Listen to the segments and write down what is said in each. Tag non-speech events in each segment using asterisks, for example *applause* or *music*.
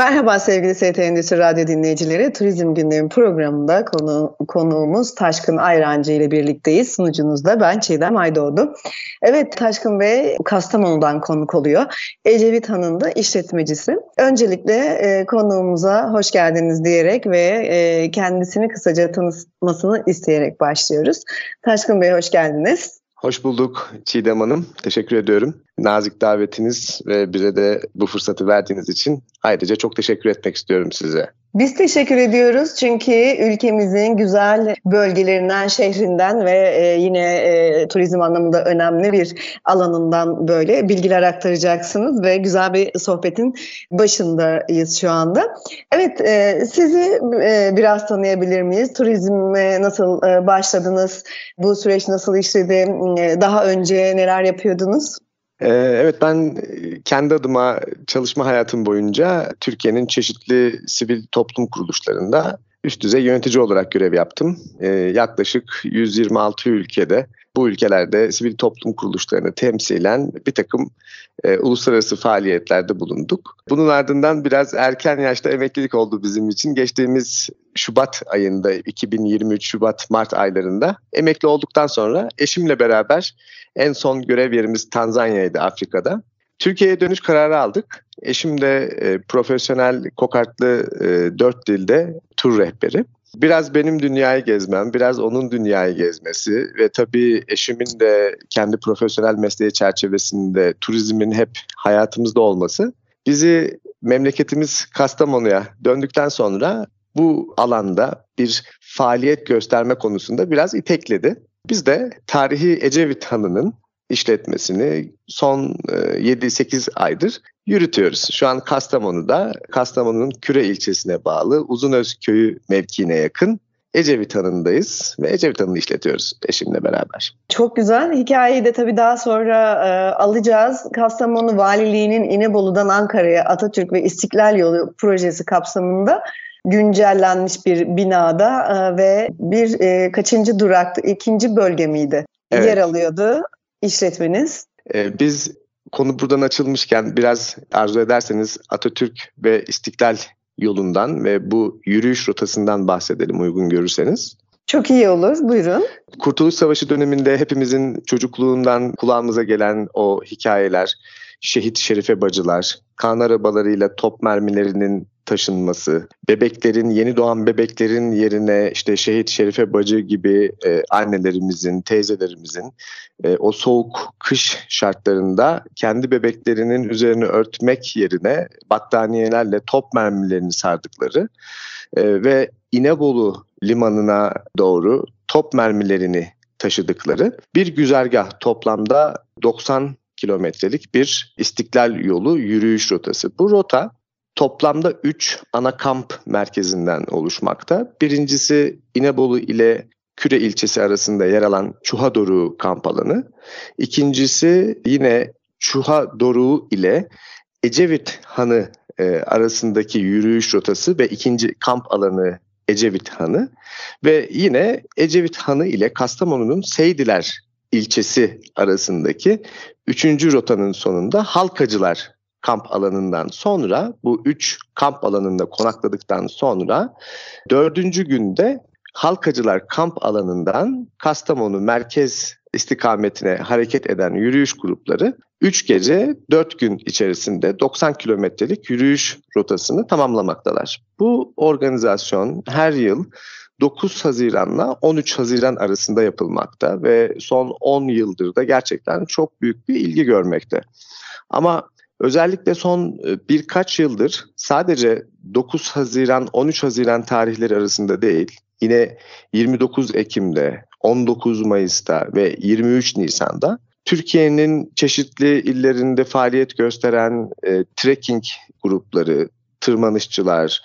Merhaba sevgili ST Endüstri Radyo dinleyicileri. Turizm Gündemi programında konu, konuğumuz Taşkın Ayrancı ile birlikteyiz. Sunucunuzda ben Çiğdem Aydoğdu. Evet Taşkın Bey Kastamonu'dan konuk oluyor. Ecevit Han'ın da işletmecisi. Öncelikle e, konuğumuza hoş geldiniz diyerek ve e, kendisini kısaca tanıtmasını isteyerek başlıyoruz. Taşkın Bey hoş geldiniz. Hoş bulduk Çiğdem Hanım. Teşekkür ediyorum. Nazik davetiniz ve bize de bu fırsatı verdiğiniz için ayrıca çok teşekkür etmek istiyorum size. Biz teşekkür ediyoruz çünkü ülkemizin güzel bölgelerinden, şehrinden ve e, yine e, turizm anlamında önemli bir alanından böyle bilgiler aktaracaksınız ve güzel bir sohbetin başındayız şu anda. Evet, e, sizi biraz tanıyabilir miyiz? Turizme nasıl başladınız? Bu süreç nasıl işledi? Daha önce neler yapıyordunuz? Ee, evet ben kendi adıma çalışma hayatım boyunca Türkiye'nin çeşitli sivil toplum kuruluşlarında üst düzey yönetici olarak görev yaptım. Ee, yaklaşık 126 ülkede bu ülkelerde sivil toplum kuruluşlarını temsilen bir takım e, uluslararası faaliyetlerde bulunduk. Bunun ardından biraz erken yaşta emeklilik oldu bizim için. Geçtiğimiz Şubat ayında 2023 Şubat-Mart aylarında emekli olduktan sonra eşimle beraber en son görev yerimiz Tanzanya'ydı Afrika'da. Türkiye'ye dönüş kararı aldık. Eşim de e, profesyonel kokartlı e, dört dilde tur rehberi. Biraz benim dünyayı gezmem, biraz onun dünyayı gezmesi ve tabii eşimin de kendi profesyonel mesleği çerçevesinde turizmin hep hayatımızda olması bizi memleketimiz Kastamonu'ya döndükten sonra bu alanda bir faaliyet gösterme konusunda biraz itekledi. Biz de tarihi Ecevit Hanı'nın işletmesini son 7-8 e, aydır yürütüyoruz. Şu an Kastamonu'da, Kastamonu'nun Küre ilçesine bağlı Uzunöz köyü mevkiine yakın Ecevit Hanı'ndayız ve Ecevit Hanı'nı işletiyoruz eşimle beraber. Çok güzel. Hikayeyi de tabii daha sonra e, alacağız. Kastamonu Valiliği'nin İnebolu'dan Ankara'ya Atatürk ve İstiklal Yolu projesi kapsamında güncellenmiş bir binada e, ve bir e, kaçıncı duraktı? İkinci bölge miydi? Evet. Yer alıyordu işletmeniz. E, biz konu buradan açılmışken biraz arzu ederseniz Atatürk ve İstiklal yolundan ve bu yürüyüş rotasından bahsedelim uygun görürseniz. Çok iyi olur. Buyurun. Kurtuluş Savaşı döneminde hepimizin çocukluğundan kulağımıza gelen o hikayeler, şehit şerife bacılar, kan arabalarıyla top mermilerinin taşınması, bebeklerin, yeni doğan bebeklerin yerine işte şehit Şerife Bacı gibi e, annelerimizin, teyzelerimizin e, o soğuk kış şartlarında kendi bebeklerinin üzerine örtmek yerine battaniyelerle top mermilerini sardıkları e, ve İnebolu limanına doğru top mermilerini taşıdıkları bir güzergah toplamda 90 kilometrelik bir istiklal yolu yürüyüş rotası. Bu rota toplamda 3 ana kamp merkezinden oluşmakta. Birincisi İnebolu ile Küre ilçesi arasında yer alan Çuha Doruğu kamp alanı. İkincisi yine Çuha Doruğu ile Ecevit Hanı e, arasındaki yürüyüş rotası ve ikinci kamp alanı Ecevit Hanı ve yine Ecevit Hanı ile Kastamonu'nun Seydiler ilçesi arasındaki üçüncü rotanın sonunda Halkacılar kamp alanından sonra bu üç kamp alanında konakladıktan sonra dördüncü günde Halkacılar kamp alanından Kastamonu merkez istikametine hareket eden yürüyüş grupları 3 gece 4 gün içerisinde 90 kilometrelik yürüyüş rotasını tamamlamaktalar. Bu organizasyon her yıl 9 Haziran'la 13 Haziran arasında yapılmakta ve son 10 yıldır da gerçekten çok büyük bir ilgi görmekte. Ama özellikle son e, birkaç yıldır sadece 9 Haziran 13 Haziran tarihleri arasında değil yine 29 Ekim'de 19 Mayıs'ta ve 23 Nisan'da Türkiye'nin çeşitli illerinde faaliyet gösteren e, trekking grupları, tırmanışçılar,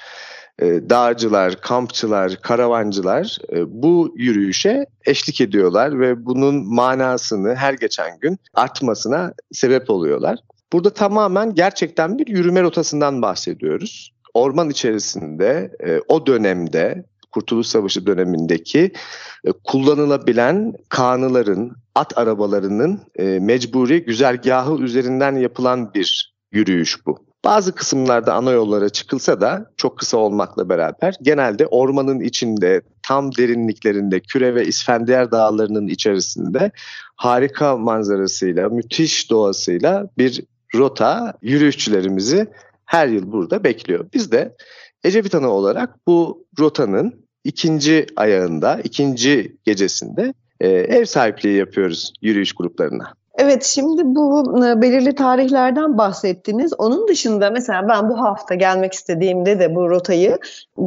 dağcılar, kampçılar, karavancılar e, bu yürüyüşe eşlik ediyorlar ve bunun manasını her geçen gün artmasına sebep oluyorlar. Burada tamamen gerçekten bir yürüme rotasından bahsediyoruz. Orman içerisinde e, o dönemde Kurtuluş Savaşı dönemindeki e, kullanılabilen kanıların, at arabalarının e, mecburi güzergahı üzerinden yapılan bir yürüyüş bu. Bazı kısımlarda ana yollara çıkılsa da çok kısa olmakla beraber genelde ormanın içinde tam derinliklerinde Küre ve İsfendiyar dağlarının içerisinde harika manzarasıyla, müthiş doğasıyla bir rota yürüyüşçülerimizi her yıl burada bekliyor. Biz de Ecevit Ana olarak bu rotanın ikinci ayağında, ikinci gecesinde e, ev sahipliği yapıyoruz yürüyüş gruplarına. Evet şimdi bu e, belirli tarihlerden bahsettiniz. Onun dışında mesela ben bu hafta gelmek istediğimde de bu rotayı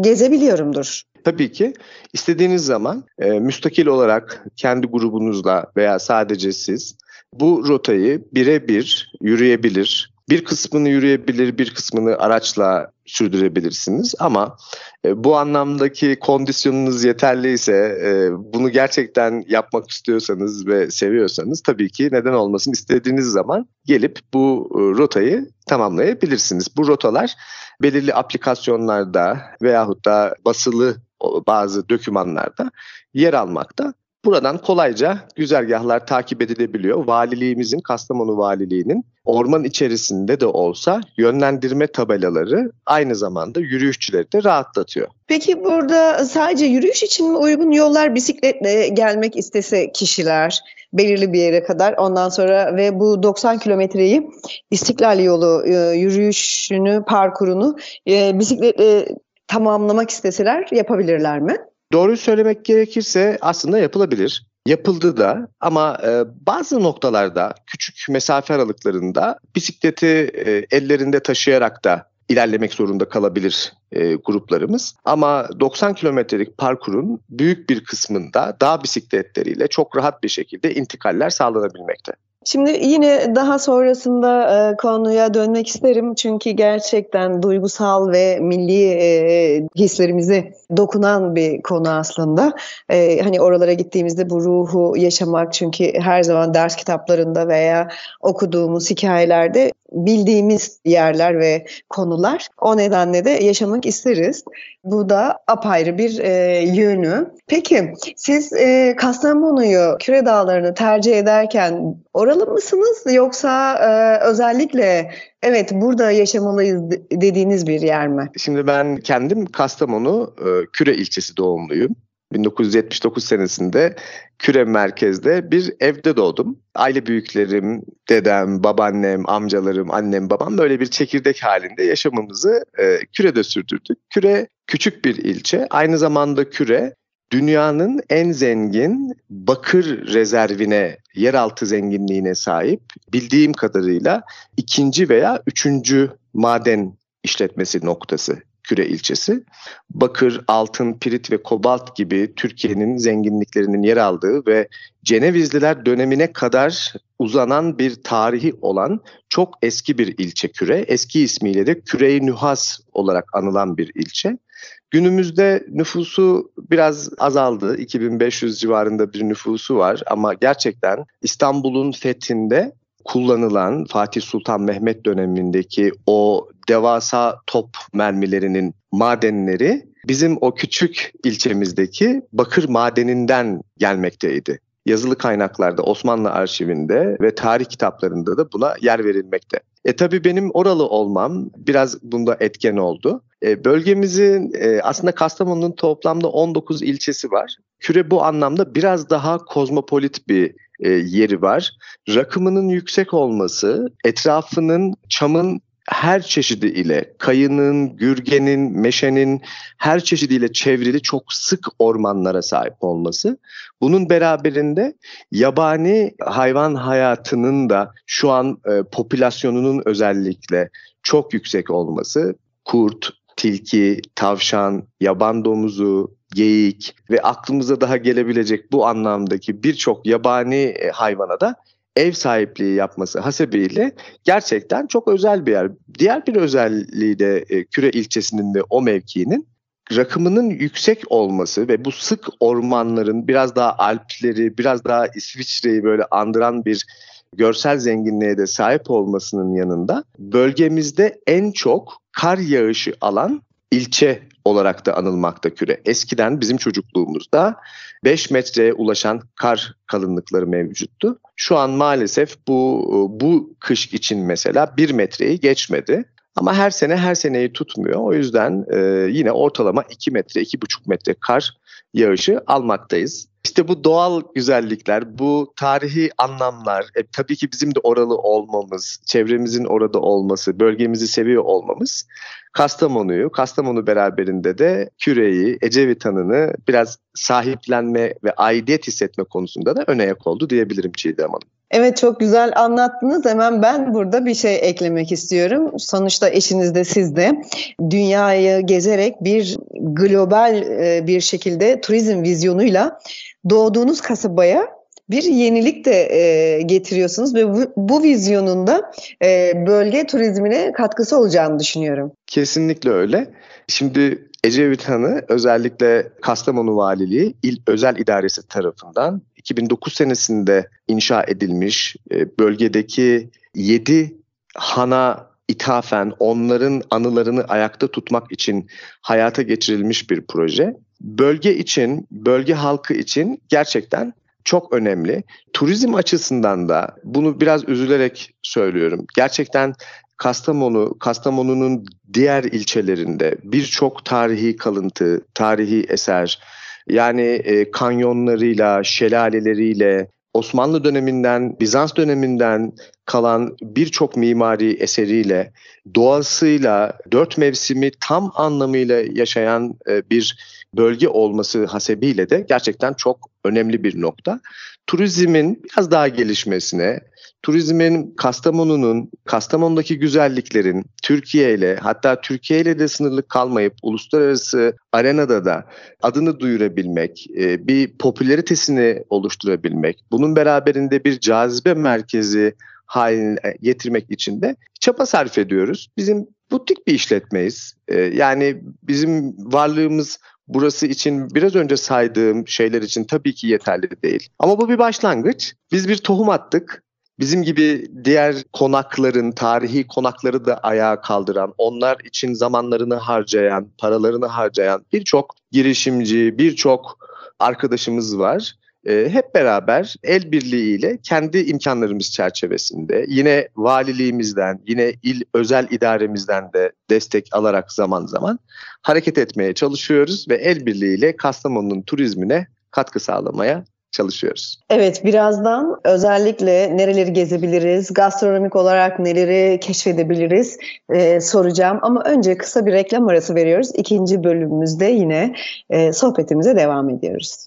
gezebiliyorumdur. Tabii ki istediğiniz zaman e, müstakil olarak kendi grubunuzla veya sadece siz bu rotayı birebir yürüyebilir, bir kısmını yürüyebilir, bir kısmını araçla sürdürebilirsiniz. Ama e, bu anlamdaki kondisyonunuz yeterliyse, e, bunu gerçekten yapmak istiyorsanız ve seviyorsanız tabii ki neden olmasın istediğiniz zaman gelip bu e, rotayı tamamlayabilirsiniz. Bu rotalar belirli aplikasyonlarda veyahut da basılı bazı dokümanlarda yer almakta. Buradan kolayca güzergahlar takip edilebiliyor. Valiliğimizin, Kastamonu Valiliği'nin orman içerisinde de olsa yönlendirme tabelaları aynı zamanda yürüyüşçüleri de rahatlatıyor. Peki burada sadece yürüyüş için mi uygun yollar bisikletle gelmek istese kişiler belirli bir yere kadar ondan sonra ve bu 90 kilometreyi İstiklal yolu e, yürüyüşünü, parkurunu e, bisikletle tamamlamak isteseler yapabilirler mi? Doğruyu söylemek gerekirse aslında yapılabilir. Yapıldı da ama e, bazı noktalarda küçük mesafe aralıklarında bisikleti e, ellerinde taşıyarak da ilerlemek zorunda kalabilir e, gruplarımız. Ama 90 kilometrelik parkurun büyük bir kısmında dağ bisikletleriyle çok rahat bir şekilde intikaller sağlanabilmekte. Şimdi yine daha sonrasında e, konuya dönmek isterim çünkü gerçekten duygusal ve milli e, hislerimize dokunan bir konu aslında. E, hani oralara gittiğimizde bu ruhu yaşamak çünkü her zaman ders kitaplarında veya okuduğumuz hikayelerde bildiğimiz yerler ve konular. O nedenle de yaşamak isteriz. Bu da apayrı bir e, yönü. Peki siz e, Kastamonu'yu, Küre Dağları'nı tercih ederken oralı mısınız yoksa e, özellikle evet burada yaşamalıyız dediğiniz bir yer mi? Şimdi ben kendim Kastamonu e, Küre ilçesi doğumluyum. 1979 senesinde Küre merkezde bir evde doğdum. Aile büyüklerim, dedem, babaannem, amcalarım, annem, babam böyle bir çekirdek halinde yaşamımızı e, Küre'de sürdürdük. Küre küçük bir ilçe. Aynı zamanda Küre dünyanın en zengin bakır rezervine, yeraltı zenginliğine sahip bildiğim kadarıyla ikinci veya üçüncü maden işletmesi noktası Küre ilçesi. Bakır, altın, pirit ve kobalt gibi Türkiye'nin zenginliklerinin yer aldığı ve Cenevizliler dönemine kadar uzanan bir tarihi olan çok eski bir ilçe Küre. Eski ismiyle de Küre-i Nühas olarak anılan bir ilçe. Günümüzde nüfusu biraz azaldı. 2500 civarında bir nüfusu var ama gerçekten İstanbul'un fethinde kullanılan Fatih Sultan Mehmet dönemindeki o devasa top mermilerinin madenleri bizim o küçük ilçemizdeki bakır madeninden gelmekteydi. Yazılı kaynaklarda, Osmanlı arşivinde ve tarih kitaplarında da buna yer verilmekte. E tabii benim oralı olmam biraz bunda etken oldu. E, bölgemizin e, aslında Kastamonu'nun toplamda 19 ilçesi var. Küre bu anlamda biraz daha kozmopolit bir e, yeri var. Rakımının yüksek olması, etrafının çamın her çeşidi ile kayının, gürgenin, meşenin her çeşidiyle çevrili çok sık ormanlara sahip olması. Bunun beraberinde yabani hayvan hayatının da şu an e, popülasyonunun özellikle çok yüksek olması, kurt, tilki, tavşan, yaban domuzu, geyik ve aklımıza daha gelebilecek bu anlamdaki birçok yabani e, hayvana da ev sahipliği yapması hasebiyle gerçekten çok özel bir yer. Diğer bir özelliği de e, Küre ilçesinin de o mevkinin rakımının yüksek olması ve bu sık ormanların biraz daha Alpleri, biraz daha İsviçre'yi böyle andıran bir görsel zenginliğe de sahip olmasının yanında bölgemizde en çok kar yağışı alan ilçe olarak da anılmakta küre. Eskiden bizim çocukluğumuzda 5 metreye ulaşan kar kalınlıkları mevcuttu. Şu an maalesef bu bu kış için mesela 1 metreyi geçmedi. Ama her sene her seneyi tutmuyor. O yüzden e, yine ortalama 2 metre, 2,5 metre kar yağışı almaktayız. İşte bu doğal güzellikler, bu tarihi anlamlar, e, tabii ki bizim de oralı olmamız, çevremizin orada olması, bölgemizi seviyor olmamız Kastamonu'yu, Kastamonu beraberinde de Küre'yi, Ecevit Hanı'nı biraz sahiplenme ve aidiyet hissetme konusunda da öne yak oldu diyebilirim Çiğdem Hanım. Evet çok güzel anlattınız. Hemen ben burada bir şey eklemek istiyorum. Sonuçta eşiniz de siz de dünyayı gezerek bir global e, bir şekilde turizm vizyonuyla doğduğunuz kasabaya bir yenilik de e, getiriyorsunuz ve bu, bu vizyonun da e, bölge turizmine katkısı olacağını düşünüyorum. Kesinlikle öyle. Şimdi Ecevit Hanı özellikle Kastamonu Valiliği İl Özel İdaresi tarafından 2009 senesinde inşa edilmiş e, bölgedeki 7 hana ithafen onların anılarını ayakta tutmak için hayata geçirilmiş bir proje. Bölge için, bölge halkı için gerçekten çok önemli. Turizm açısından da bunu biraz üzülerek söylüyorum. Gerçekten Kastamonu, Kastamonu'nun diğer ilçelerinde birçok tarihi kalıntı, tarihi eser, yani e, kanyonlarıyla, şelaleleriyle, Osmanlı döneminden, Bizans döneminden kalan birçok mimari eseriyle, doğasıyla, dört mevsimi tam anlamıyla yaşayan e, bir bölge olması hasebiyle de gerçekten çok önemli bir nokta. Turizmin biraz daha gelişmesine, turizmin Kastamonu'nun, Kastamonu'daki güzelliklerin Türkiye ile hatta Türkiye ile de sınırlı kalmayıp uluslararası arenada da adını duyurabilmek, e, bir popülaritesini oluşturabilmek, bunun beraberinde bir cazibe merkezi haline getirmek için de çaba sarf ediyoruz. Bizim butik bir işletmeyiz. E, yani bizim varlığımız burası için biraz önce saydığım şeyler için tabii ki yeterli değil. Ama bu bir başlangıç. Biz bir tohum attık. Bizim gibi diğer konakların, tarihi konakları da ayağa kaldıran, onlar için zamanlarını harcayan, paralarını harcayan birçok girişimci, birçok arkadaşımız var. Ee, hep beraber el birliğiyle kendi imkanlarımız çerçevesinde yine valiliğimizden, yine il özel idaremizden de destek alarak zaman zaman hareket etmeye çalışıyoruz ve el birliğiyle Kastamonu'nun turizmine katkı sağlamaya çalışıyoruz. Evet birazdan özellikle nereleri gezebiliriz, gastronomik olarak neleri keşfedebiliriz e, soracağım. Ama önce kısa bir reklam arası veriyoruz. İkinci bölümümüzde yine e, sohbetimize devam ediyoruz.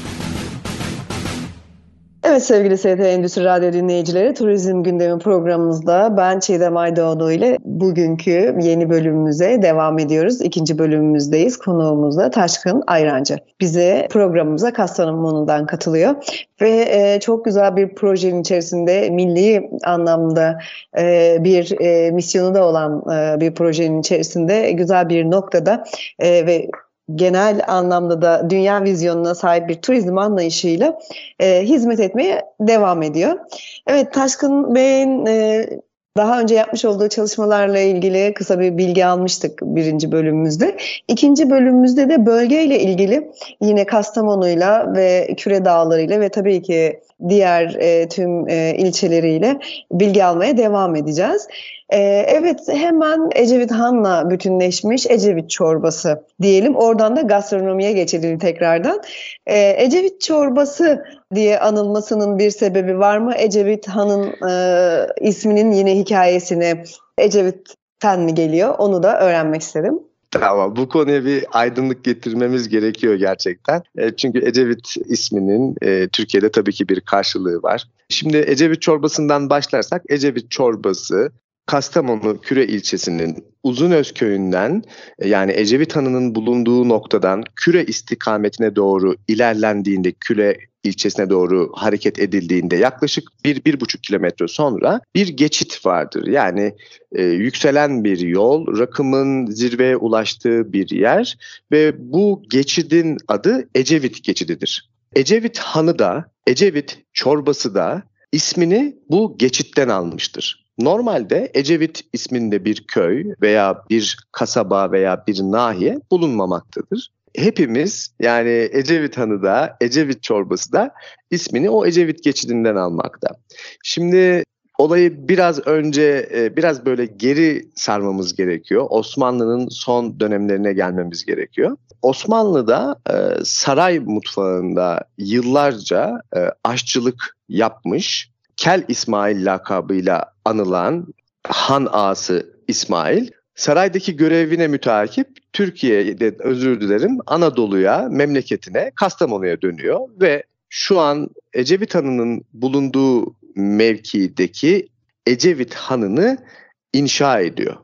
Evet sevgili ST Endüstri Radyo dinleyicileri, Turizm Gündemi programımızda ben Çiğdem Aydoğdu ile bugünkü yeni bölümümüze devam ediyoruz. İkinci bölümümüzdeyiz. Konuğumuz da Taşkın Ayrancı. Bize programımıza Kastamonu'dan katılıyor ve e, çok güzel bir projenin içerisinde milli anlamda e, bir e, misyonu da olan e, bir projenin içerisinde güzel bir noktada e, ve genel anlamda da dünya vizyonuna sahip bir turizm anlayışıyla e, hizmet etmeye devam ediyor. Evet Taşkın Bey'in e, daha önce yapmış olduğu çalışmalarla ilgili kısa bir bilgi almıştık birinci bölümümüzde. İkinci bölümümüzde de bölgeyle ilgili yine Kastamonu'yla ve Küre Dağları'yla ve tabii ki diğer e, tüm e, ilçeleriyle bilgi almaya devam edeceğiz. E, evet hemen Ecevit Han'la bütünleşmiş Ecevit çorbası diyelim. Oradan da gastronomiye geçelim tekrardan. E, Ecevit çorbası diye anılmasının bir sebebi var mı? Ecevit Han'ın e, isminin yine hikayesine Ecevit'ten mi geliyor? Onu da öğrenmek istedim. Tamam bu konuya bir aydınlık getirmemiz gerekiyor gerçekten. E, çünkü Ecevit isminin e, Türkiye'de tabii ki bir karşılığı var. Şimdi Ecevit çorbasından başlarsak Ecevit çorbası Kastamonu Küre ilçesinin Uzunöz köyünden e, yani Ecevit Hanı'nın bulunduğu noktadan Küre istikametine doğru ilerlendiğinde Küre ilçesine doğru hareket edildiğinde yaklaşık 1-1,5 kilometre sonra bir geçit vardır. Yani e, yükselen bir yol, rakımın zirveye ulaştığı bir yer ve bu geçidin adı Ecevit geçididir. Ecevit Hanı da, Ecevit çorbası da ismini bu geçitten almıştır. Normalde Ecevit isminde bir köy veya bir kasaba veya bir nahiye bulunmamaktadır. Hepimiz yani Ecevit Hanı da Ecevit çorbası da ismini o Ecevit geçidinden almakta. Şimdi olayı biraz önce e, biraz böyle geri sarmamız gerekiyor. Osmanlı'nın son dönemlerine gelmemiz gerekiyor. Osmanlı'da e, saray mutfağında yıllarca e, aşçılık yapmış. Kel İsmail lakabıyla anılan Han ağası İsmail saraydaki görevine müteakip Türkiye'de özür dilerim Anadolu'ya, memleketine, Kastamonu'ya dönüyor ve şu an Ecevit Hanı'nın bulunduğu mevkideki Ecevit Hanı'nı inşa ediyor.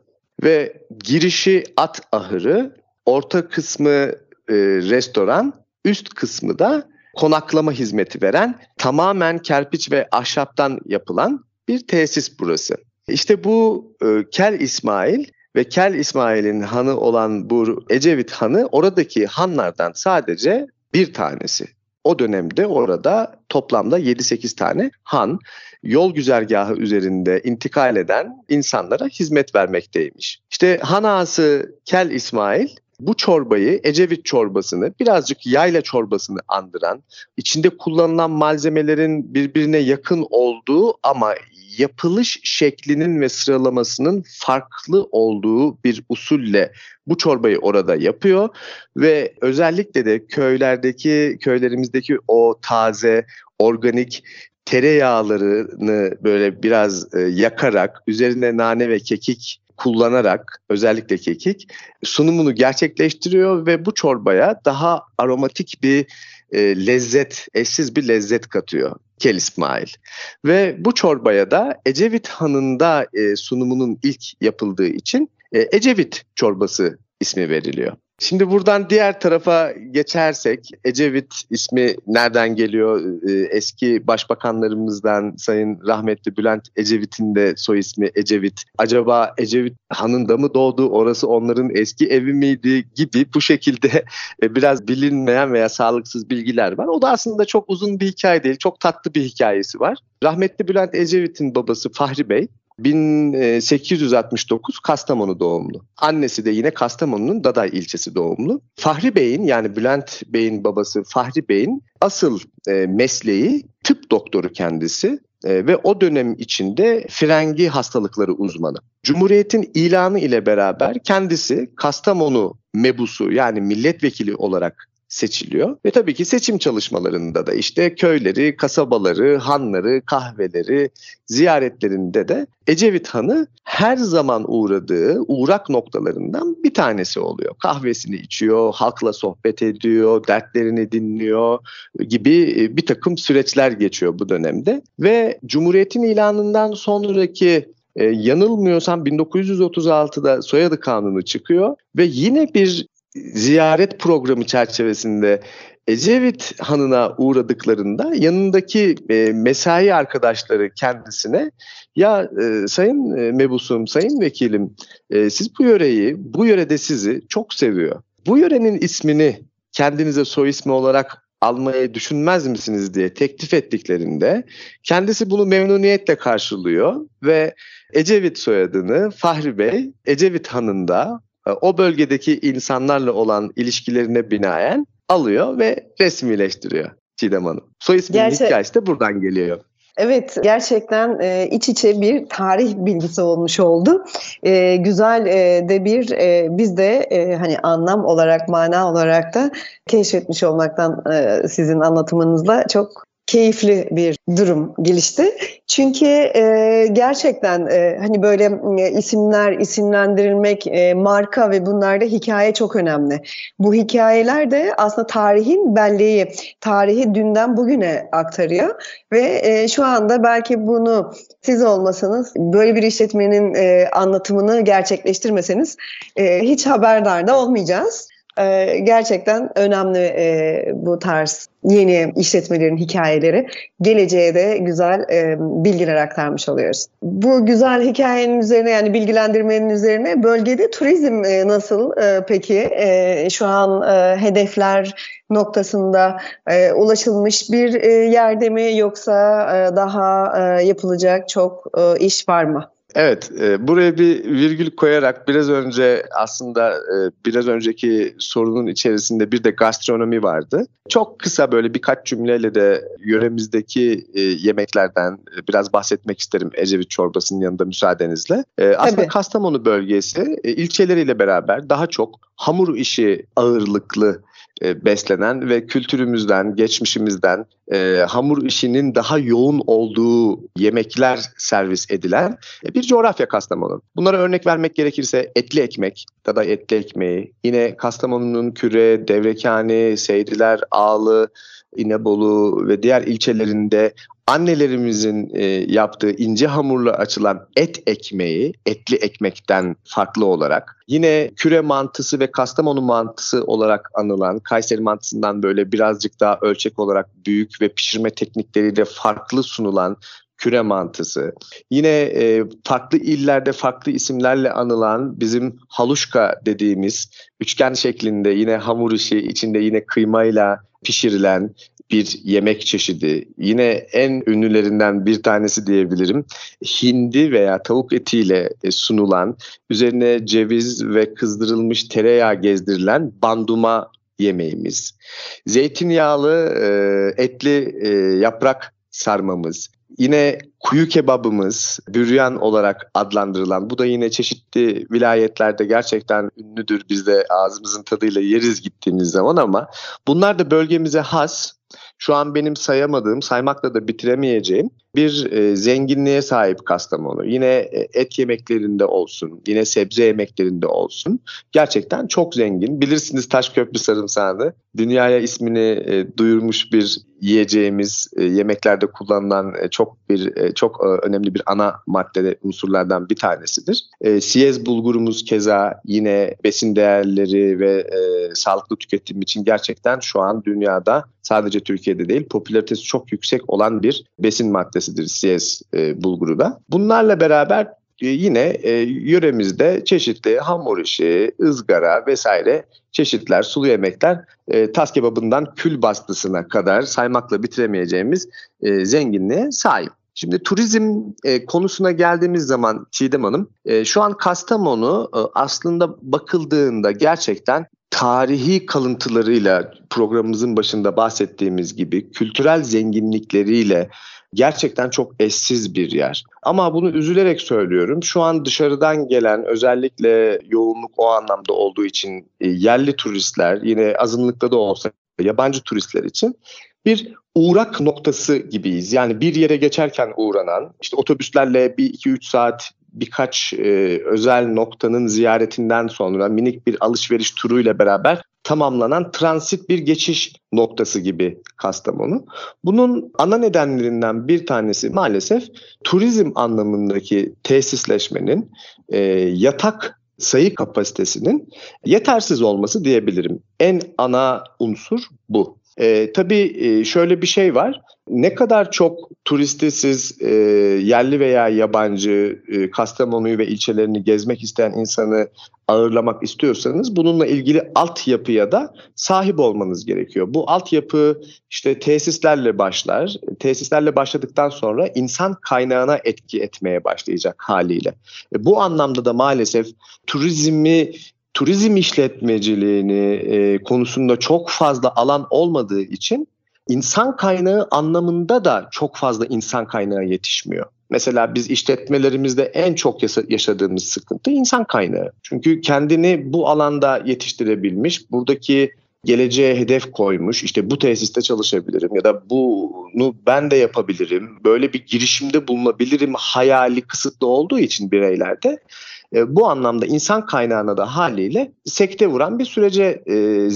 Ve girişi at ahırı, orta kısmı e, restoran, üst kısmı da konaklama hizmeti veren tamamen kerpiç ve ahşaptan yapılan bir tesis burası. İşte bu e, Kel İsmail ve Kel İsmail'in hanı olan bu Ecevit hanı oradaki hanlardan sadece bir tanesi. O dönemde orada toplamda 7-8 tane han yol güzergahı üzerinde intikal eden insanlara hizmet vermekteymiş. İşte han ağası Kel İsmail bu çorbayı Ecevit çorbasını birazcık yayla çorbasını andıran, içinde kullanılan malzemelerin birbirine yakın olduğu ama yapılış şeklinin ve sıralamasının farklı olduğu bir usulle bu çorbayı orada yapıyor ve özellikle de köylerdeki köylerimizdeki o taze organik tereyağlarını böyle biraz e, yakarak üzerine nane ve kekik kullanarak özellikle kekik sunumunu gerçekleştiriyor ve bu çorbaya daha aromatik bir e, lezzet, eşsiz bir lezzet katıyor Kel İsmail. Ve bu çorbaya da Ecevit Hanı'nda e, sunumunun ilk yapıldığı için e, Ecevit çorbası ismi veriliyor. Şimdi buradan diğer tarafa geçersek Ecevit ismi nereden geliyor? Ee, eski başbakanlarımızdan Sayın rahmetli Bülent Ecevit'in de soy ismi Ecevit. Acaba Ecevit Han'ın da mı doğdu? Orası onların eski evi miydi gibi bu şekilde e, biraz bilinmeyen veya sağlıksız bilgiler var. O da aslında çok uzun bir hikaye değil. Çok tatlı bir hikayesi var. Rahmetli Bülent Ecevit'in babası Fahri Bey 1869 Kastamonu doğumlu. Annesi de yine Kastamonu'nun Daday ilçesi doğumlu. Fahri Bey'in yani Bülent Bey'in babası Fahri Bey'in asıl e, mesleği tıp doktoru kendisi e, ve o dönem içinde frengi hastalıkları uzmanı. Cumhuriyetin ilanı ile beraber kendisi Kastamonu mebusu yani milletvekili olarak seçiliyor. Ve tabii ki seçim çalışmalarında da işte köyleri, kasabaları, hanları, kahveleri ziyaretlerinde de Ecevit Hanı her zaman uğradığı uğrak noktalarından bir tanesi oluyor. Kahvesini içiyor, halkla sohbet ediyor, dertlerini dinliyor gibi e, bir takım süreçler geçiyor bu dönemde. Ve Cumhuriyet'in ilanından sonraki ee, yanılmıyorsam 1936'da soyadı kanunu çıkıyor ve yine bir ziyaret programı çerçevesinde Ecevit Hanı'na uğradıklarında yanındaki e, mesai arkadaşları kendisine ya e, sayın e, mebusum, sayın vekilim e, siz bu yöreyi, bu yörede sizi çok seviyor. Bu yörenin ismini kendinize soy ismi olarak almayı düşünmez misiniz diye teklif ettiklerinde kendisi bunu memnuniyetle karşılıyor ve Ecevit soyadını Fahri Bey Ecevit Hanı'nda o bölgedeki insanlarla olan ilişkilerine binaen alıyor ve resmileştiriyor Çiğdem Hanım. Soy isminin Gerçek... hikayesi de buradan geliyor. Evet gerçekten e, iç içe bir tarih bilgisi olmuş oldu. E, güzel e, de bir e, biz de e, hani anlam olarak mana olarak da keşfetmiş olmaktan e, sizin anlatımınızla çok keyifli bir durum gelişti. Çünkü e, gerçekten e, hani böyle e, isimler, isimlendirilmek, e, marka ve bunlarda hikaye çok önemli. Bu hikayeler de aslında tarihin belleği, tarihi dünden bugüne aktarıyor ve e, şu anda belki bunu siz olmasanız böyle bir işletmenin e, anlatımını gerçekleştirmeseniz e, hiç haberdar da olmayacağız. Ee, gerçekten önemli e, bu tarz yeni işletmelerin hikayeleri. Geleceğe de güzel e, bilgiler aktarmış oluyoruz. Bu güzel hikayenin üzerine yani bilgilendirmenin üzerine bölgede turizm e, nasıl peki? Şu an hedefler noktasında ulaşılmış bir yerde mi yoksa daha yapılacak çok iş var mı? Evet, e, buraya bir virgül koyarak biraz önce aslında e, biraz önceki sorunun içerisinde bir de gastronomi vardı. Çok kısa böyle birkaç cümleyle de yöremizdeki e, yemeklerden e, biraz bahsetmek isterim Ecevit çorbasının yanında müsaadenizle. E, aslında Tabii. Kastamonu bölgesi e, ilçeleriyle beraber daha çok hamur işi ağırlıklı e, beslenen ve kültürümüzden, geçmişimizden e, hamur işinin daha yoğun olduğu yemekler servis edilen e, bir coğrafya Kastamonu. Bunlara örnek vermek gerekirse etli ekmek, da etli ekmeği, yine Kastamonu'nun Küre, Devrekani, Seydiler, Ağlı, İnebolu ve diğer ilçelerinde annelerimizin e, yaptığı ince hamurla açılan et ekmeği etli ekmekten farklı olarak yine küre mantısı ve Kastamonu mantısı olarak anılan Kayseri mantısından böyle birazcık daha ölçek olarak büyük ve pişirme teknikleriyle farklı sunulan küre mantısı. Yine e, farklı illerde farklı isimlerle anılan bizim haluşka dediğimiz üçgen şeklinde yine hamur işi içinde yine kıymayla pişirilen bir yemek çeşidi. Yine en ünlülerinden bir tanesi diyebilirim. Hindi veya tavuk etiyle e, sunulan, üzerine ceviz ve kızdırılmış tereyağı gezdirilen banduma yemeğimiz. Zeytinyağlı e, etli e, yaprak sarmamız. Yine kuyu kebabımız büryan olarak adlandırılan bu da yine çeşitli vilayetlerde gerçekten ünlüdür. Biz de ağzımızın tadıyla yeriz gittiğimiz zaman ama bunlar da bölgemize has şu an benim sayamadığım, saymakla da bitiremeyeceğim bir e, zenginliğe sahip Kastamonu. Yine e, et yemeklerinde olsun, yine sebze yemeklerinde olsun. Gerçekten çok zengin. Bilirsiniz Taşköprü sarımsağını. Dünyaya ismini e, duyurmuş bir yiyeceğimiz e, yemeklerde kullanılan e, çok bir e, çok e, önemli bir ana maddede unsurlardan bir tanesidir. E, siyez bulgurumuz keza yine besin değerleri ve e, sağlıklı tüketim için gerçekten şu an dünyada sadece Türkiye'de değil popülaritesi çok yüksek olan bir besin maddesidir siyez e, bulguru da. Bunlarla beraber e, yine e, yöremizde çeşitli hamur işi, ızgara vesaire çeşitler, sulu yemekler e, tas kebabından kül bastısına kadar saymakla bitiremeyeceğimiz e, zenginliğe sahip. Şimdi turizm e, konusuna geldiğimiz zaman Çiğdem Hanım, e, şu an Kastamonu e, aslında bakıldığında gerçekten tarihi kalıntılarıyla programımızın başında bahsettiğimiz gibi kültürel zenginlikleriyle gerçekten çok eşsiz bir yer. Ama bunu üzülerek söylüyorum. Şu an dışarıdan gelen özellikle yoğunluk o anlamda olduğu için e, yerli turistler yine azınlıkta da olsa yabancı turistler için bir uğrak noktası gibiyiz. Yani bir yere geçerken uğranan, işte otobüslerle bir iki üç saat birkaç e, özel noktanın ziyaretinden sonra minik bir alışveriş turuyla beraber tamamlanan transit bir geçiş noktası gibi Kastamonu. Bunun ana nedenlerinden bir tanesi maalesef turizm anlamındaki tesisleşmenin e, yatak sayı kapasitesinin yetersiz olması diyebilirim. En ana unsur bu. E, tabii e, şöyle bir şey var. Ne kadar çok turisti siz e, yerli veya yabancı e, Kastamonu'yu ve ilçelerini gezmek isteyen insanı ağırlamak istiyorsanız bununla ilgili altyapıya da sahip olmanız gerekiyor. Bu altyapı işte tesislerle başlar. Tesislerle başladıktan sonra insan kaynağına etki etmeye başlayacak haliyle. E, bu anlamda da maalesef turizmi turizm işletmeciliğini e, konusunda çok fazla alan olmadığı için insan kaynağı anlamında da çok fazla insan kaynağı yetişmiyor. Mesela biz işletmelerimizde en çok yaşadığımız sıkıntı insan kaynağı. Çünkü kendini bu alanda yetiştirebilmiş, buradaki geleceğe hedef koymuş. İşte bu tesiste çalışabilirim ya da bunu ben de yapabilirim. Böyle bir girişimde bulunabilirim hayali kısıtlı olduğu için bireylerde e, bu anlamda insan kaynağına da haliyle sekte vuran bir sürece e,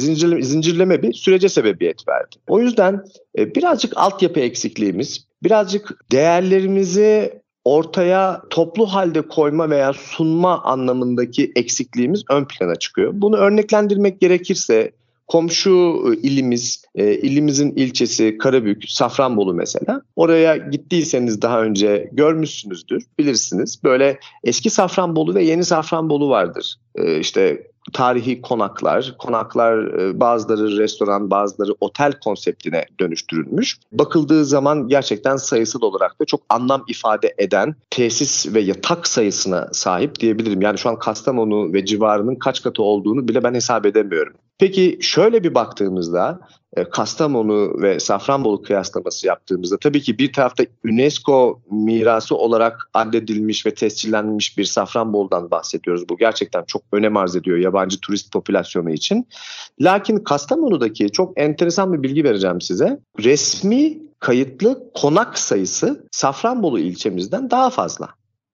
zincirleme, bir sürece sebebiyet verdi. O yüzden e, birazcık altyapı eksikliğimiz, birazcık değerlerimizi ortaya toplu halde koyma veya sunma anlamındaki eksikliğimiz ön plana çıkıyor. Bunu örneklendirmek gerekirse komşu e, ilimiz, e, ilimizin ilçesi Karabük, Safranbolu mesela. Oraya gittiyseniz daha önce görmüşsünüzdür, bilirsiniz. Böyle eski Safranbolu ve yeni Safranbolu vardır. E, işte tarihi konaklar, konaklar e, bazıları restoran, bazıları otel konseptine dönüştürülmüş. Bakıldığı zaman gerçekten sayısal olarak da çok anlam ifade eden tesis ve yatak sayısına sahip diyebilirim. Yani şu an Kastamonu ve civarının kaç katı olduğunu bile ben hesap edemiyorum. Peki şöyle bir baktığımızda e, Kastamonu ve Safranbolu kıyaslaması yaptığımızda tabii ki bir tarafta UNESCO mirası olarak addedilmiş ve tescillenmiş bir Safranbolu'dan bahsediyoruz. Bu gerçekten çok önem arz ediyor yabancı turist popülasyonu için. Lakin Kastamonu'daki çok enteresan bir bilgi vereceğim size. Resmi kayıtlı konak sayısı Safranbolu ilçemizden daha fazla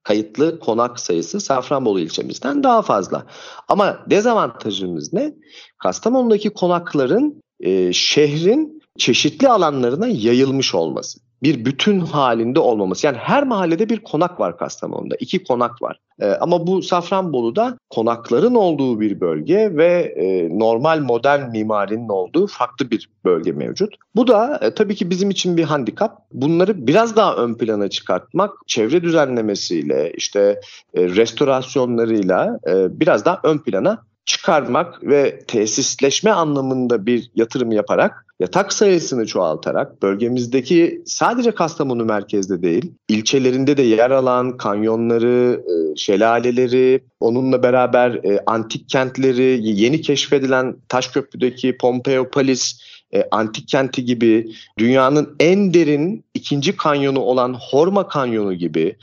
kayıtlı konak sayısı Safranbolu ilçemizden daha fazla. Ama dezavantajımız ne? Kastamonu'daki konakların e, şehrin çeşitli alanlarına yayılmış olması. Bir bütün halinde olmaması. Yani her mahallede bir konak var Kastamonu'da. iki konak var. E, ama bu Safranbolu'da konakların olduğu bir bölge ve e, normal modern mimarinin olduğu farklı bir bölge mevcut. Bu da e, tabii ki bizim için bir handikap. Bunları biraz daha ön plana çıkartmak, çevre düzenlemesiyle, işte e, restorasyonlarıyla e, biraz daha ön plana çıkarmak ve tesisleşme anlamında bir yatırım yaparak yatak sayısını çoğaltarak bölgemizdeki sadece Kastamonu merkezde değil ilçelerinde de yer alan kanyonları, e, şelaleleri, onunla beraber e, antik kentleri, yeni keşfedilen Taşköprü'deki Pompeiopolis e, antik kenti gibi dünyanın en derin ikinci kanyonu olan Horma Kanyonu gibi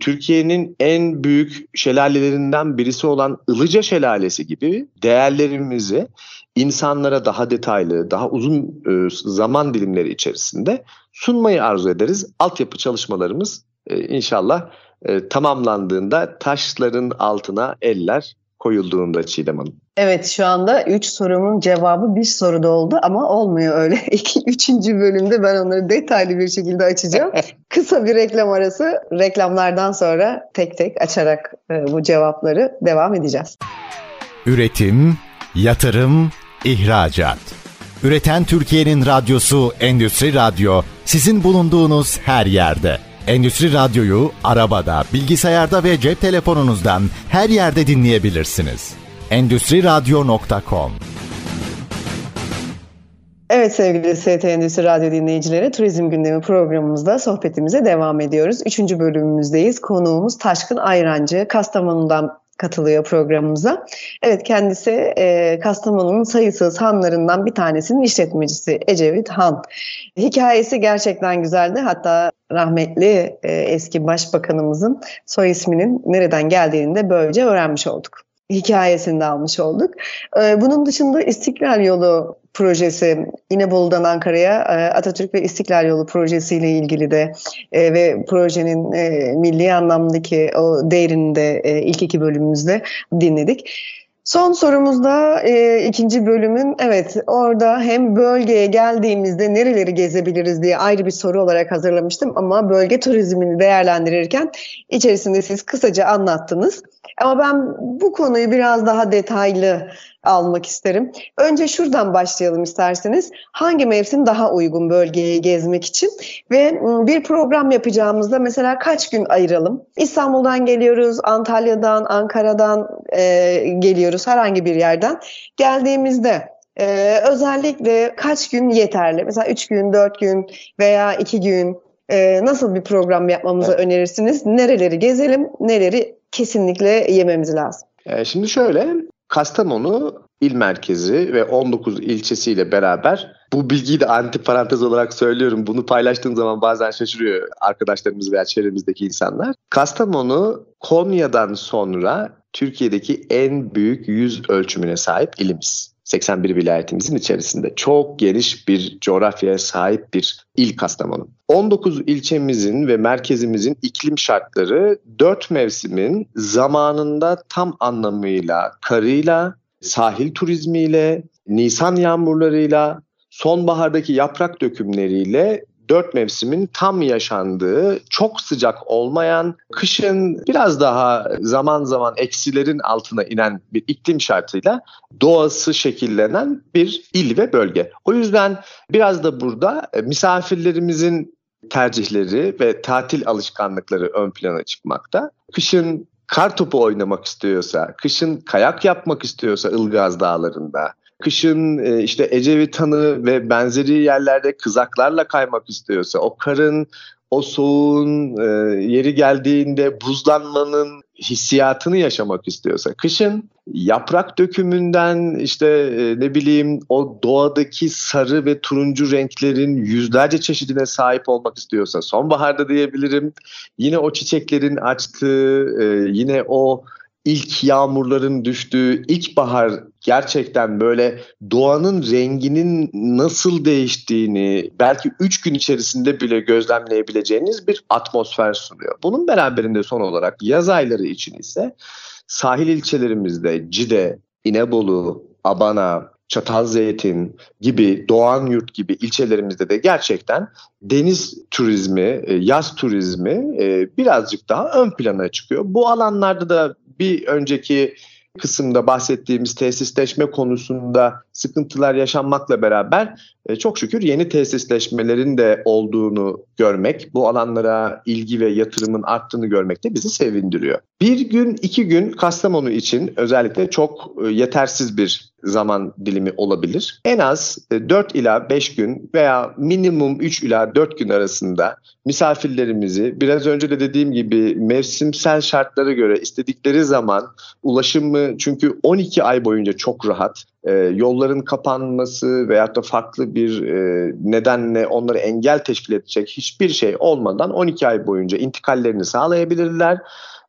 Türkiye'nin en büyük şelalelerinden birisi olan Ilıca Şelalesi gibi değerlerimizi insanlara daha detaylı, daha uzun e, zaman dilimleri içerisinde sunmayı arzu ederiz. Altyapı çalışmalarımız e, inşallah e, tamamlandığında taşların altına eller koyulduğunda Çiğdem Hanım. Evet şu anda 3 sorumun cevabı bir soruda oldu ama olmuyor öyle. *laughs* 2 üçüncü bölümde ben onları detaylı bir şekilde açacağım. *laughs* Kısa bir reklam arası. Reklamlardan sonra tek tek açarak e, bu cevapları devam edeceğiz. Üretim, yatırım, ihracat. Üreten Türkiye'nin radyosu Endüstri Radyo sizin bulunduğunuz her yerde. Endüstri Radyo'yu arabada, bilgisayarda ve cep telefonunuzdan her yerde dinleyebilirsiniz. Endüstri Radyo.com Evet sevgili ST Endüstri Radyo dinleyicileri Turizm Gündemi programımızda sohbetimize devam ediyoruz. Üçüncü bölümümüzdeyiz. Konuğumuz Taşkın Ayrancı. Kastamonu'dan katılıyor programımıza. Evet kendisi e, Kastamonu'nun sayısız hanlarından bir tanesinin işletmecisi Ecevit Han. Hikayesi gerçekten güzeldi. Hatta rahmetli e, eski başbakanımızın soy isminin nereden geldiğini de böylece öğrenmiş olduk hikayesini de almış olduk. Ee, bunun dışında İstiklal Yolu projesi İnebolu'dan Ankara'ya e, Atatürk ve İstiklal Yolu projesiyle ilgili de e, ve projenin e, milli anlamdaki o değerini de ilk iki bölümümüzde dinledik. Son sorumuzda e, ikinci bölümün evet orada hem bölgeye geldiğimizde nereleri gezebiliriz diye ayrı bir soru olarak hazırlamıştım ama bölge turizmini değerlendirirken içerisinde siz kısaca anlattınız. Ama ben bu konuyu biraz daha detaylı almak isterim. Önce şuradan başlayalım isterseniz. Hangi mevsim daha uygun bölgeyi gezmek için ve ıı, bir program yapacağımızda mesela kaç gün ayıralım? İstanbul'dan geliyoruz, Antalya'dan, Ankara'dan e, geliyoruz herhangi bir yerden. Geldiğimizde e, özellikle kaç gün yeterli? Mesela 3 gün, 4 gün veya 2 gün e, nasıl bir program yapmamızı evet. önerirsiniz? Nereleri gezelim, neleri kesinlikle yememiz lazım? E, şimdi şöyle, Kastamonu il merkezi ve 19 ilçesiyle beraber bu bilgiyi de antiparantez olarak söylüyorum. Bunu paylaştığım zaman bazen şaşırıyor arkadaşlarımız veya çevremizdeki insanlar. Kastamonu Konya'dan sonra Türkiye'deki en büyük yüz ölçümüne sahip ilimiz. 81 vilayetimizin içerisinde çok geniş bir coğrafyaya sahip bir il Kastamonu. 19 ilçemizin ve merkezimizin iklim şartları 4 mevsimin zamanında tam anlamıyla karıyla, sahil turizmiyle, nisan yağmurlarıyla, sonbahardaki yaprak dökümleriyle dört mevsimin tam yaşandığı, çok sıcak olmayan, kışın biraz daha zaman zaman eksilerin altına inen bir iklim şartıyla doğası şekillenen bir il ve bölge. O yüzden biraz da burada e, misafirlerimizin tercihleri ve tatil alışkanlıkları ön plana çıkmakta. Kışın kar topu oynamak istiyorsa, kışın kayak yapmak istiyorsa Ilgaz Dağları'nda, kışın e, işte Ecevit Hanı ve benzeri yerlerde kızaklarla kaymak istiyorsa, o karın, o soğuğun e, yeri geldiğinde buzlanmanın hissiyatını yaşamak istiyorsa, kışın yaprak dökümünden işte e, ne bileyim o doğadaki sarı ve turuncu renklerin yüzlerce çeşidine sahip olmak istiyorsa, sonbaharda diyebilirim yine o çiçeklerin açtığı, yine o ilk yağmurların düştüğü ilk bahar gerçekten böyle doğanın renginin nasıl değiştiğini belki 3 gün içerisinde bile gözlemleyebileceğiniz bir atmosfer sunuyor. Bunun beraberinde son olarak yaz ayları için ise sahil ilçelerimizde Cide, İnebolu, Abana, Çatalzeytin gibi Doğan Yurt gibi ilçelerimizde de gerçekten deniz turizmi, e, yaz turizmi e, birazcık daha ön plana çıkıyor. Bu alanlarda da bir önceki kısımda bahsettiğimiz tesisleşme konusunda sıkıntılar yaşanmakla beraber e, çok şükür yeni tesisleşmelerin de olduğunu görmek, bu alanlara ilgi ve yatırımın arttığını görmek de bizi sevindiriyor. Bir gün, iki gün Kastamonu için özellikle çok e, yetersiz bir zaman dilimi olabilir. En az 4 e, ila 5 gün veya minimum 3 ila 4 gün arasında misafirlerimizi biraz önce de dediğim gibi mevsimsel şartlara göre istedikleri zaman ulaşımı çünkü 12 ay boyunca çok rahat e, yolların kapanması veyahut da farklı bir e, nedenle onları engel teşkil edecek hiçbir şey olmadan 12 ay boyunca intikallerini sağlayabilirler.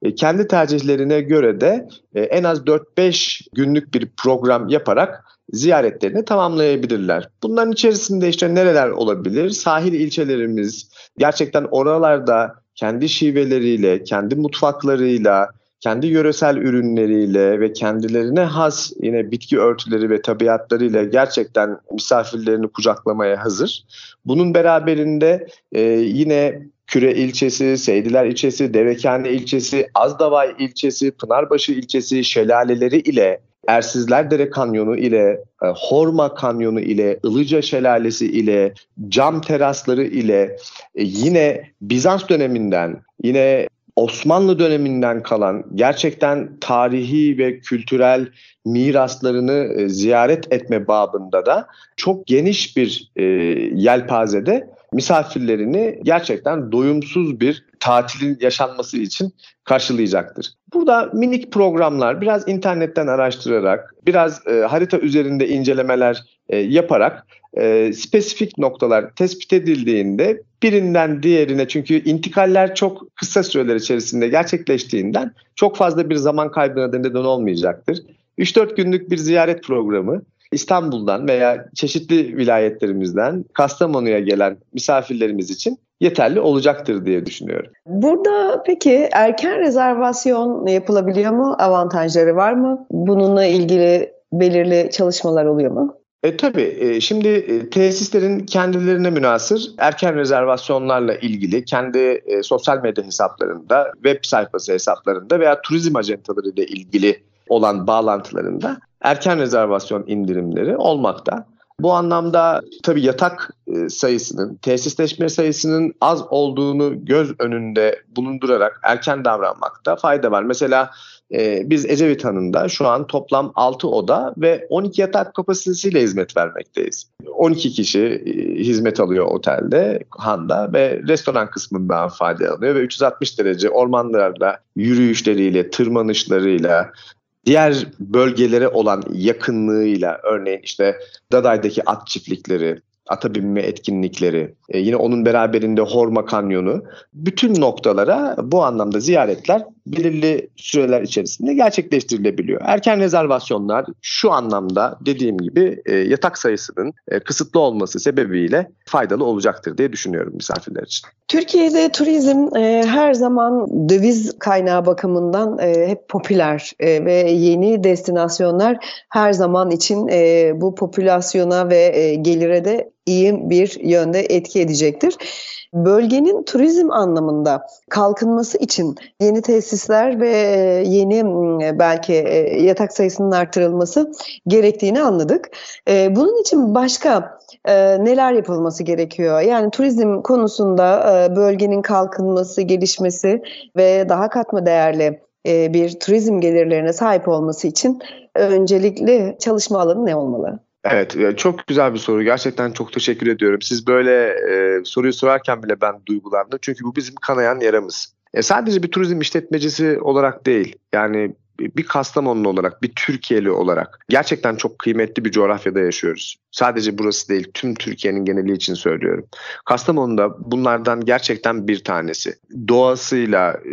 E, kendi tercihlerine göre de e, en az 4-5 günlük bir program yaparak ziyaretlerini tamamlayabilirler. Bunların içerisinde işte nereler olabilir? Sahil ilçelerimiz gerçekten oralarda kendi şiveleriyle, kendi mutfaklarıyla, kendi yöresel ürünleriyle ve kendilerine has yine bitki örtüleri ve tabiatlarıyla gerçekten misafirlerini kucaklamaya hazır. Bunun beraberinde e, yine Küre ilçesi, Seydiler ilçesi, Devekane ilçesi, Azdavay ilçesi, Pınarbaşı ilçesi şelaleleri ile Ersizler Dere Kanyonu ile, e, Horma Kanyonu ile, Ilıca Şelalesi ile, cam terasları ile e, yine Bizans döneminden, yine Osmanlı döneminden kalan gerçekten tarihi ve kültürel miraslarını e, ziyaret etme babında da çok geniş bir e, yelpazede misafirlerini gerçekten doyumsuz bir tatilin yaşanması için karşılayacaktır. Burada minik programlar biraz internetten araştırarak, biraz e, harita üzerinde incelemeler e, yaparak e, spesifik noktalar tespit edildiğinde birinden diğerine çünkü intikaller çok kısa süreler içerisinde gerçekleştiğinden çok fazla bir zaman kaybına neden olmayacaktır. 3-4 günlük bir ziyaret programı İstanbul'dan veya çeşitli vilayetlerimizden Kastamonu'ya gelen misafirlerimiz için yeterli olacaktır diye düşünüyorum. Burada peki erken rezervasyon yapılabiliyor mu? Avantajları var mı? Bununla ilgili belirli çalışmalar oluyor mu? E, tabii e, şimdi e, tesislerin kendilerine münasır erken rezervasyonlarla ilgili kendi e, sosyal medya hesaplarında, web sayfası hesaplarında veya turizm ajantaları ile ilgili olan bağlantılarında erken rezervasyon indirimleri olmakta. Bu anlamda tabii yatak e, sayısının, tesisleşme sayısının az olduğunu göz önünde bulundurarak erken davranmakta fayda var. Mesela e, biz Ecevit Hanı'nda şu an toplam 6 oda ve 12 yatak kapasitesiyle hizmet vermekteyiz. 12 kişi e, hizmet alıyor otelde, Han'da ve restoran kısmından faydalanıyor ve 360 derece ormanlarda yürüyüşleriyle, tırmanışlarıyla, diğer bölgelere olan yakınlığıyla örneğin işte Daday'daki at çiftlikleri, ata binme etkinlikleri, e, yine onun beraberinde Horma Kanyonu bütün noktalara bu anlamda ziyaretler belirli süreler içerisinde gerçekleştirilebiliyor. Erken rezervasyonlar şu anlamda dediğim gibi e, yatak sayısının e, kısıtlı olması sebebiyle faydalı olacaktır diye düşünüyorum misafirler için. Türkiye'de turizm e, her zaman döviz kaynağı bakımından e, hep popüler e, ve yeni destinasyonlar her zaman için e, bu popülasyona ve e, gelire de iyi bir yönde etki edecektir. Bölgenin turizm anlamında kalkınması için yeni tesisler ve yeni belki e, yatak sayısının artırılması gerektiğini anladık. E, bunun için başka e, neler yapılması gerekiyor? Yani turizm konusunda bölgenin kalkınması, gelişmesi ve daha katma değerli bir turizm gelirlerine sahip olması için öncelikli çalışma alanı ne olmalı? Evet çok güzel bir soru. Gerçekten çok teşekkür ediyorum. Siz böyle e, soruyu sorarken bile ben duygulandım. Çünkü bu bizim kanayan yaramız. E, sadece bir turizm işletmecisi olarak değil. Yani bir Kastamonlu olarak, bir Türkiye'li olarak gerçekten çok kıymetli bir coğrafyada yaşıyoruz. Sadece burası değil, tüm Türkiye'nin geneli için söylüyorum. Kastamonu'da bunlardan gerçekten bir tanesi. Doğasıyla, e,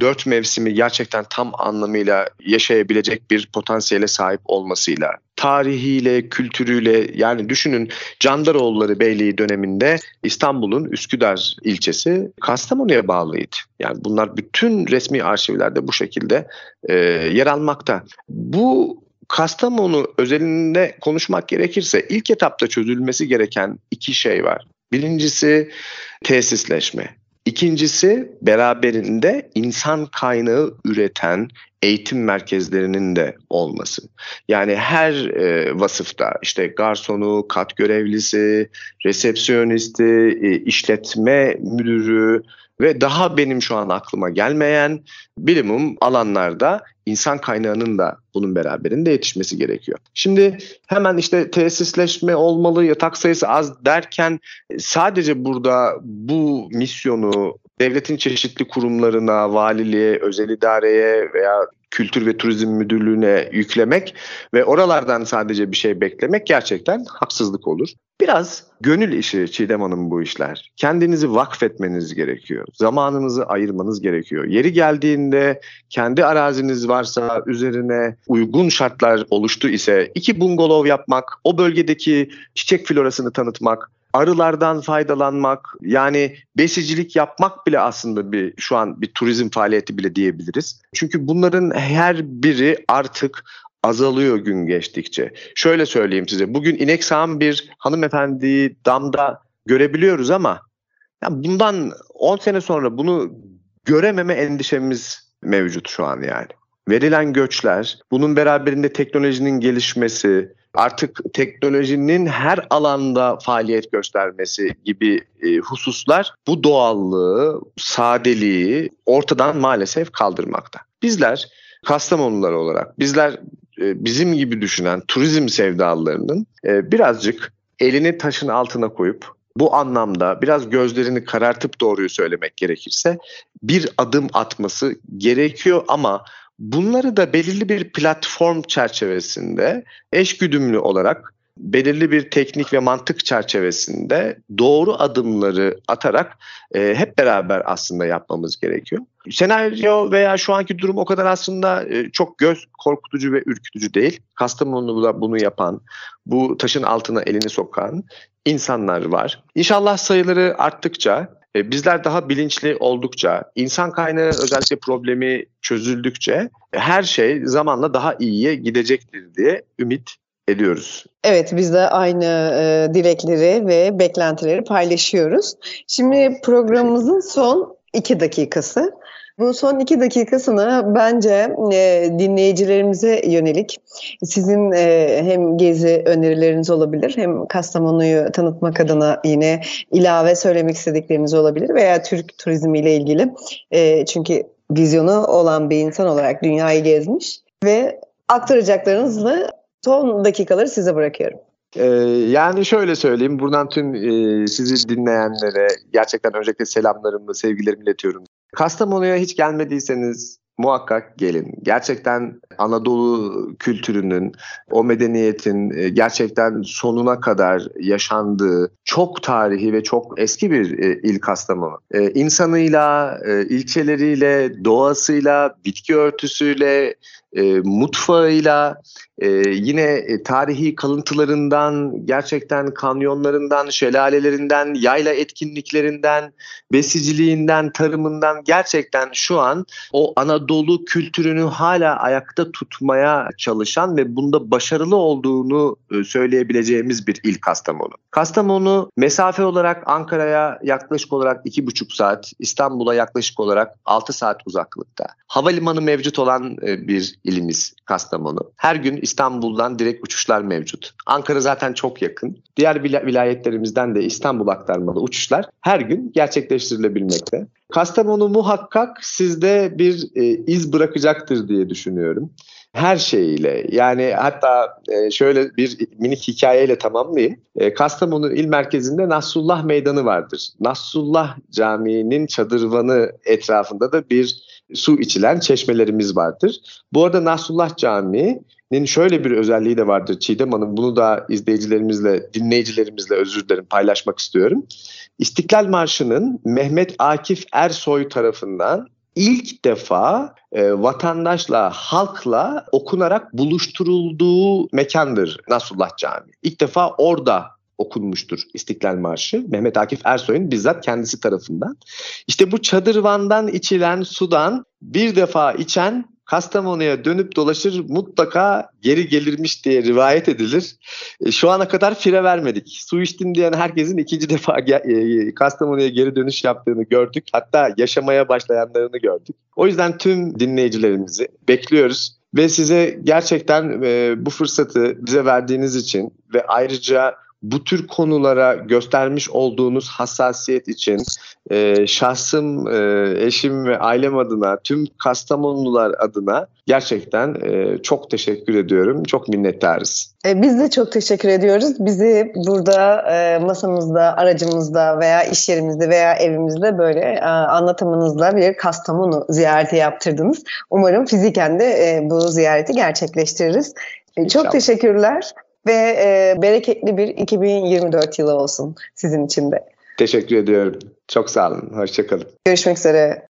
dört mevsimi gerçekten tam anlamıyla yaşayabilecek bir potansiyele sahip olmasıyla, tarihiyle, kültürüyle yani düşünün Candaroğulları Beyliği döneminde İstanbul'un Üsküdar ilçesi Kastamonu'ya bağlıydı. Yani bunlar bütün resmi arşivlerde bu şekilde e, yer almakta. Bu Kastamonu özelinde konuşmak gerekirse ilk etapta çözülmesi gereken iki şey var. Birincisi tesisleşme. İkincisi beraberinde insan kaynağı üreten eğitim merkezlerinin de olması. Yani her e, vasıfta işte garsonu, kat görevlisi, resepsiyonisti, e, işletme müdürü ve daha benim şu an aklıma gelmeyen bilimum alanlarda insan kaynağının da bunun beraberinde yetişmesi gerekiyor. Şimdi hemen işte tesisleşme olmalı, yatak sayısı az derken sadece burada bu misyonu devletin çeşitli kurumlarına, valiliğe, özel idareye veya Kültür ve Turizm Müdürlüğü'ne yüklemek ve oralardan sadece bir şey beklemek gerçekten haksızlık olur. Biraz gönül işi Çiğdem Hanım bu işler. Kendinizi vakfetmeniz gerekiyor. Zamanınızı ayırmanız gerekiyor. Yeri geldiğinde kendi araziniz varsa üzerine uygun şartlar oluştu ise iki bungalov yapmak, o bölgedeki çiçek florasını tanıtmak, arılardan faydalanmak yani besicilik yapmak bile aslında bir şu an bir turizm faaliyeti bile diyebiliriz. Çünkü bunların her biri artık azalıyor gün geçtikçe. Şöyle söyleyeyim size. Bugün inek sağan bir hanımefendiyi damda görebiliyoruz ama yani bundan 10 sene sonra bunu görememe endişemiz mevcut şu an yani. Verilen göçler, bunun beraberinde teknolojinin gelişmesi, artık teknolojinin her alanda faaliyet göstermesi gibi e, hususlar bu doğallığı, sadeliği ortadan maalesef kaldırmakta. Bizler Kastamonular olarak bizler e, bizim gibi düşünen turizm sevdalılarının e, birazcık elini taşın altına koyup bu anlamda biraz gözlerini karartıp doğruyu söylemek gerekirse bir adım atması gerekiyor ama bunları da belirli bir platform çerçevesinde eşgüdümlü olarak belirli bir teknik ve mantık çerçevesinde doğru adımları atarak e, hep beraber aslında yapmamız gerekiyor. Senaryo veya şu anki durum o kadar aslında e, çok göz korkutucu ve ürkütücü değil. Kastamonu'da bunu yapan, bu taşın altına elini sokan insanlar var. İnşallah sayıları arttıkça bizler daha bilinçli oldukça, insan kaynağı özellikle problemi çözüldükçe her şey zamanla daha iyiye gidecektir diye ümit ediyoruz. Evet biz de aynı e, dilekleri ve beklentileri paylaşıyoruz. Şimdi programımızın son iki dakikası. Bu son iki dakikasını bence e, dinleyicilerimize yönelik sizin e, hem gezi önerileriniz olabilir hem Kastamonu'yu tanıtmak adına yine ilave söylemek istedikleriniz olabilir veya Türk turizmi ile ilgili. E, çünkü vizyonu olan bir insan olarak dünyayı gezmiş ve aktaracaklarınızla son dakikaları size bırakıyorum. Ee, yani şöyle söyleyeyim buradan tüm e, sizi dinleyenlere gerçekten öncelikle selamlarımı, sevgilerimi iletiyorum. Kastamonu'ya hiç gelmediyseniz muhakkak gelin. Gerçekten Anadolu kültürünün, o medeniyetin e, gerçekten sonuna kadar yaşandığı çok tarihi ve çok eski bir e, il Kastamonu. E, insanıyla, ilçeleriyle, doğasıyla, bitki örtüsüyle, mutfağıyla, ee, yine e, tarihi kalıntılarından, gerçekten kanyonlarından, şelalelerinden, yayla etkinliklerinden, besiciliğinden, tarımından gerçekten şu an o Anadolu kültürünü hala ayakta tutmaya çalışan ve bunda başarılı olduğunu e, söyleyebileceğimiz bir il Kastamonu. Kastamonu mesafe olarak Ankara'ya yaklaşık olarak iki buçuk saat, İstanbul'a yaklaşık olarak 6 saat uzaklıkta. Havalimanı mevcut olan e, bir ilimiz Kastamonu. Her gün İstanbul'dan direkt uçuşlar mevcut. Ankara zaten çok yakın. Diğer vilayetlerimizden de İstanbul aktarmalı uçuşlar her gün gerçekleştirilebilmekte. Kastamonu muhakkak sizde bir e, iz bırakacaktır diye düşünüyorum. Her şeyiyle yani hatta e, şöyle bir minik hikayeyle tamamlayayım. E, Kastamonu il merkezinde Nasrullah Meydanı vardır. Nasrullah Camii'nin çadırvanı etrafında da bir su içilen çeşmelerimiz vardır. Bu arada Nasrullah Camii'nin şöyle bir özelliği de vardır Çiğdem Hanım. Bunu da izleyicilerimizle, dinleyicilerimizle özür dilerim paylaşmak istiyorum. İstiklal Marşı'nın Mehmet Akif Ersoy tarafından ilk defa e, vatandaşla, halkla okunarak buluşturulduğu mekandır Nasrullah Camii. İlk defa orada okunmuştur İstiklal Marşı. Mehmet Akif Ersoy'un bizzat kendisi tarafından. İşte bu çadırvandan içilen sudan bir defa içen Kastamonu'ya dönüp dolaşır mutlaka geri gelirmiş diye rivayet edilir. E, şu ana kadar fire vermedik. Su içtim diyen herkesin ikinci defa e, Kastamonu'ya geri dönüş yaptığını gördük. Hatta yaşamaya başlayanlarını gördük. O yüzden tüm dinleyicilerimizi bekliyoruz. Ve size gerçekten e, bu fırsatı bize verdiğiniz için ve ayrıca bu tür konulara göstermiş olduğunuz hassasiyet için e, şahsım, e, eşim ve ailem adına, tüm Kastamonlular adına gerçekten e, çok teşekkür ediyorum. Çok minnettarız. E, biz de çok teşekkür ediyoruz. Bizi burada e, masamızda, aracımızda veya iş yerimizde veya evimizde böyle e, anlatımınızla bir Kastamonu ziyareti yaptırdınız. Umarım fiziken de e, bu ziyareti gerçekleştiririz. E, çok teşekkürler ve e, bereketli bir 2024 yılı olsun sizin için de. Teşekkür ediyorum. Çok sağ olun. Hoşçakalın. Görüşmek üzere.